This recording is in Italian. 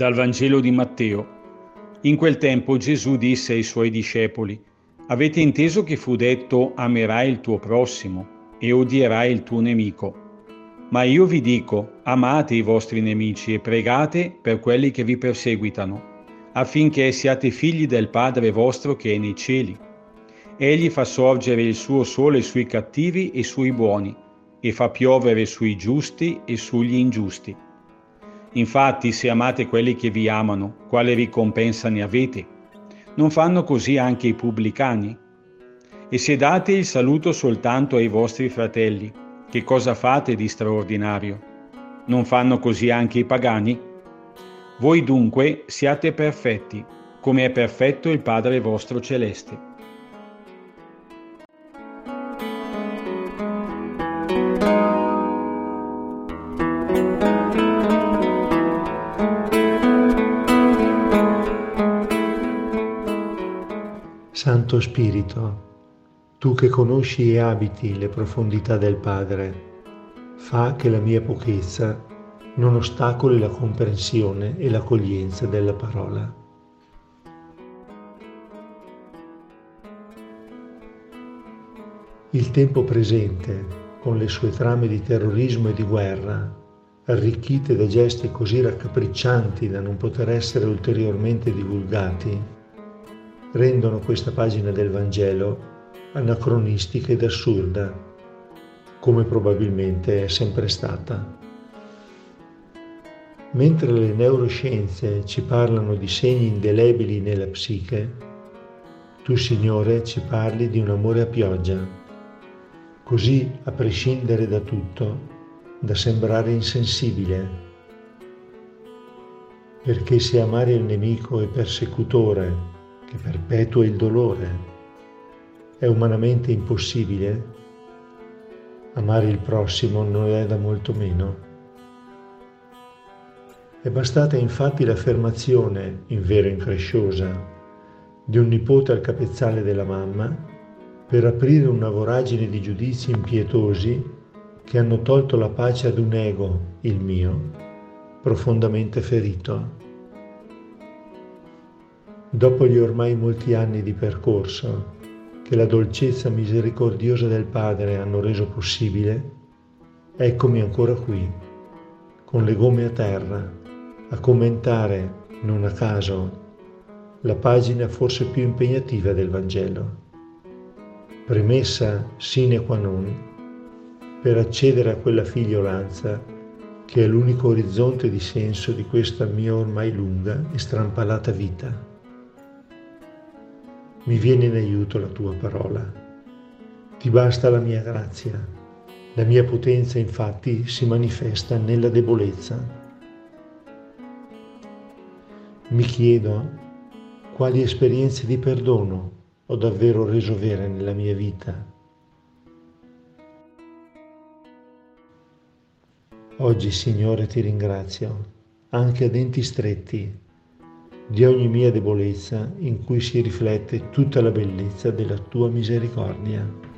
Dal Vangelo di Matteo. In quel tempo Gesù disse ai suoi discepoli, Avete inteso che fu detto amerai il tuo prossimo e odierai il tuo nemico. Ma io vi dico, amate i vostri nemici e pregate per quelli che vi perseguitano, affinché siate figli del Padre vostro che è nei cieli. Egli fa sorgere il suo sole sui cattivi e sui buoni, e fa piovere sui giusti e sugli ingiusti. Infatti, se amate quelli che vi amano, quale ricompensa ne avete? Non fanno così anche i pubblicani? E se date il saluto soltanto ai vostri fratelli, che cosa fate di straordinario? Non fanno così anche i pagani? Voi dunque siate perfetti, come è perfetto il Padre vostro celeste. Santo Spirito, tu che conosci e abiti le profondità del Padre, fa che la mia pochezza non ostacoli la comprensione e l'accoglienza della parola. Il tempo presente, con le sue trame di terrorismo e di guerra, arricchite da gesti così raccapriccianti da non poter essere ulteriormente divulgati, rendono questa pagina del Vangelo anacronistica ed assurda, come probabilmente è sempre stata. Mentre le neuroscienze ci parlano di segni indelebili nella psiche, tu Signore ci parli di un amore a pioggia, così a prescindere da tutto, da sembrare insensibile. Perché se amare il nemico è persecutore che perpetua il dolore. È umanamente impossibile. Amare il prossimo non è da molto meno. È bastata infatti l'affermazione, in vero incresciosa, di un nipote al capezzale della mamma per aprire una voragine di giudizi impietosi che hanno tolto la pace ad un ego, il mio, profondamente ferito. Dopo gli ormai molti anni di percorso che la dolcezza misericordiosa del Padre hanno reso possibile, eccomi ancora qui, con le gomme a terra, a commentare, non a caso, la pagina forse più impegnativa del Vangelo. Premessa sine qua non per accedere a quella figliolanza che è l'unico orizzonte di senso di questa mia ormai lunga e strampalata vita mi viene in aiuto la tua parola. Ti basta la mia grazia. La mia potenza infatti si manifesta nella debolezza. Mi chiedo quali esperienze di perdono ho davvero reso vere nella mia vita. Oggi, Signore, ti ringrazio, anche a denti stretti, di ogni mia debolezza in cui si riflette tutta la bellezza della tua misericordia.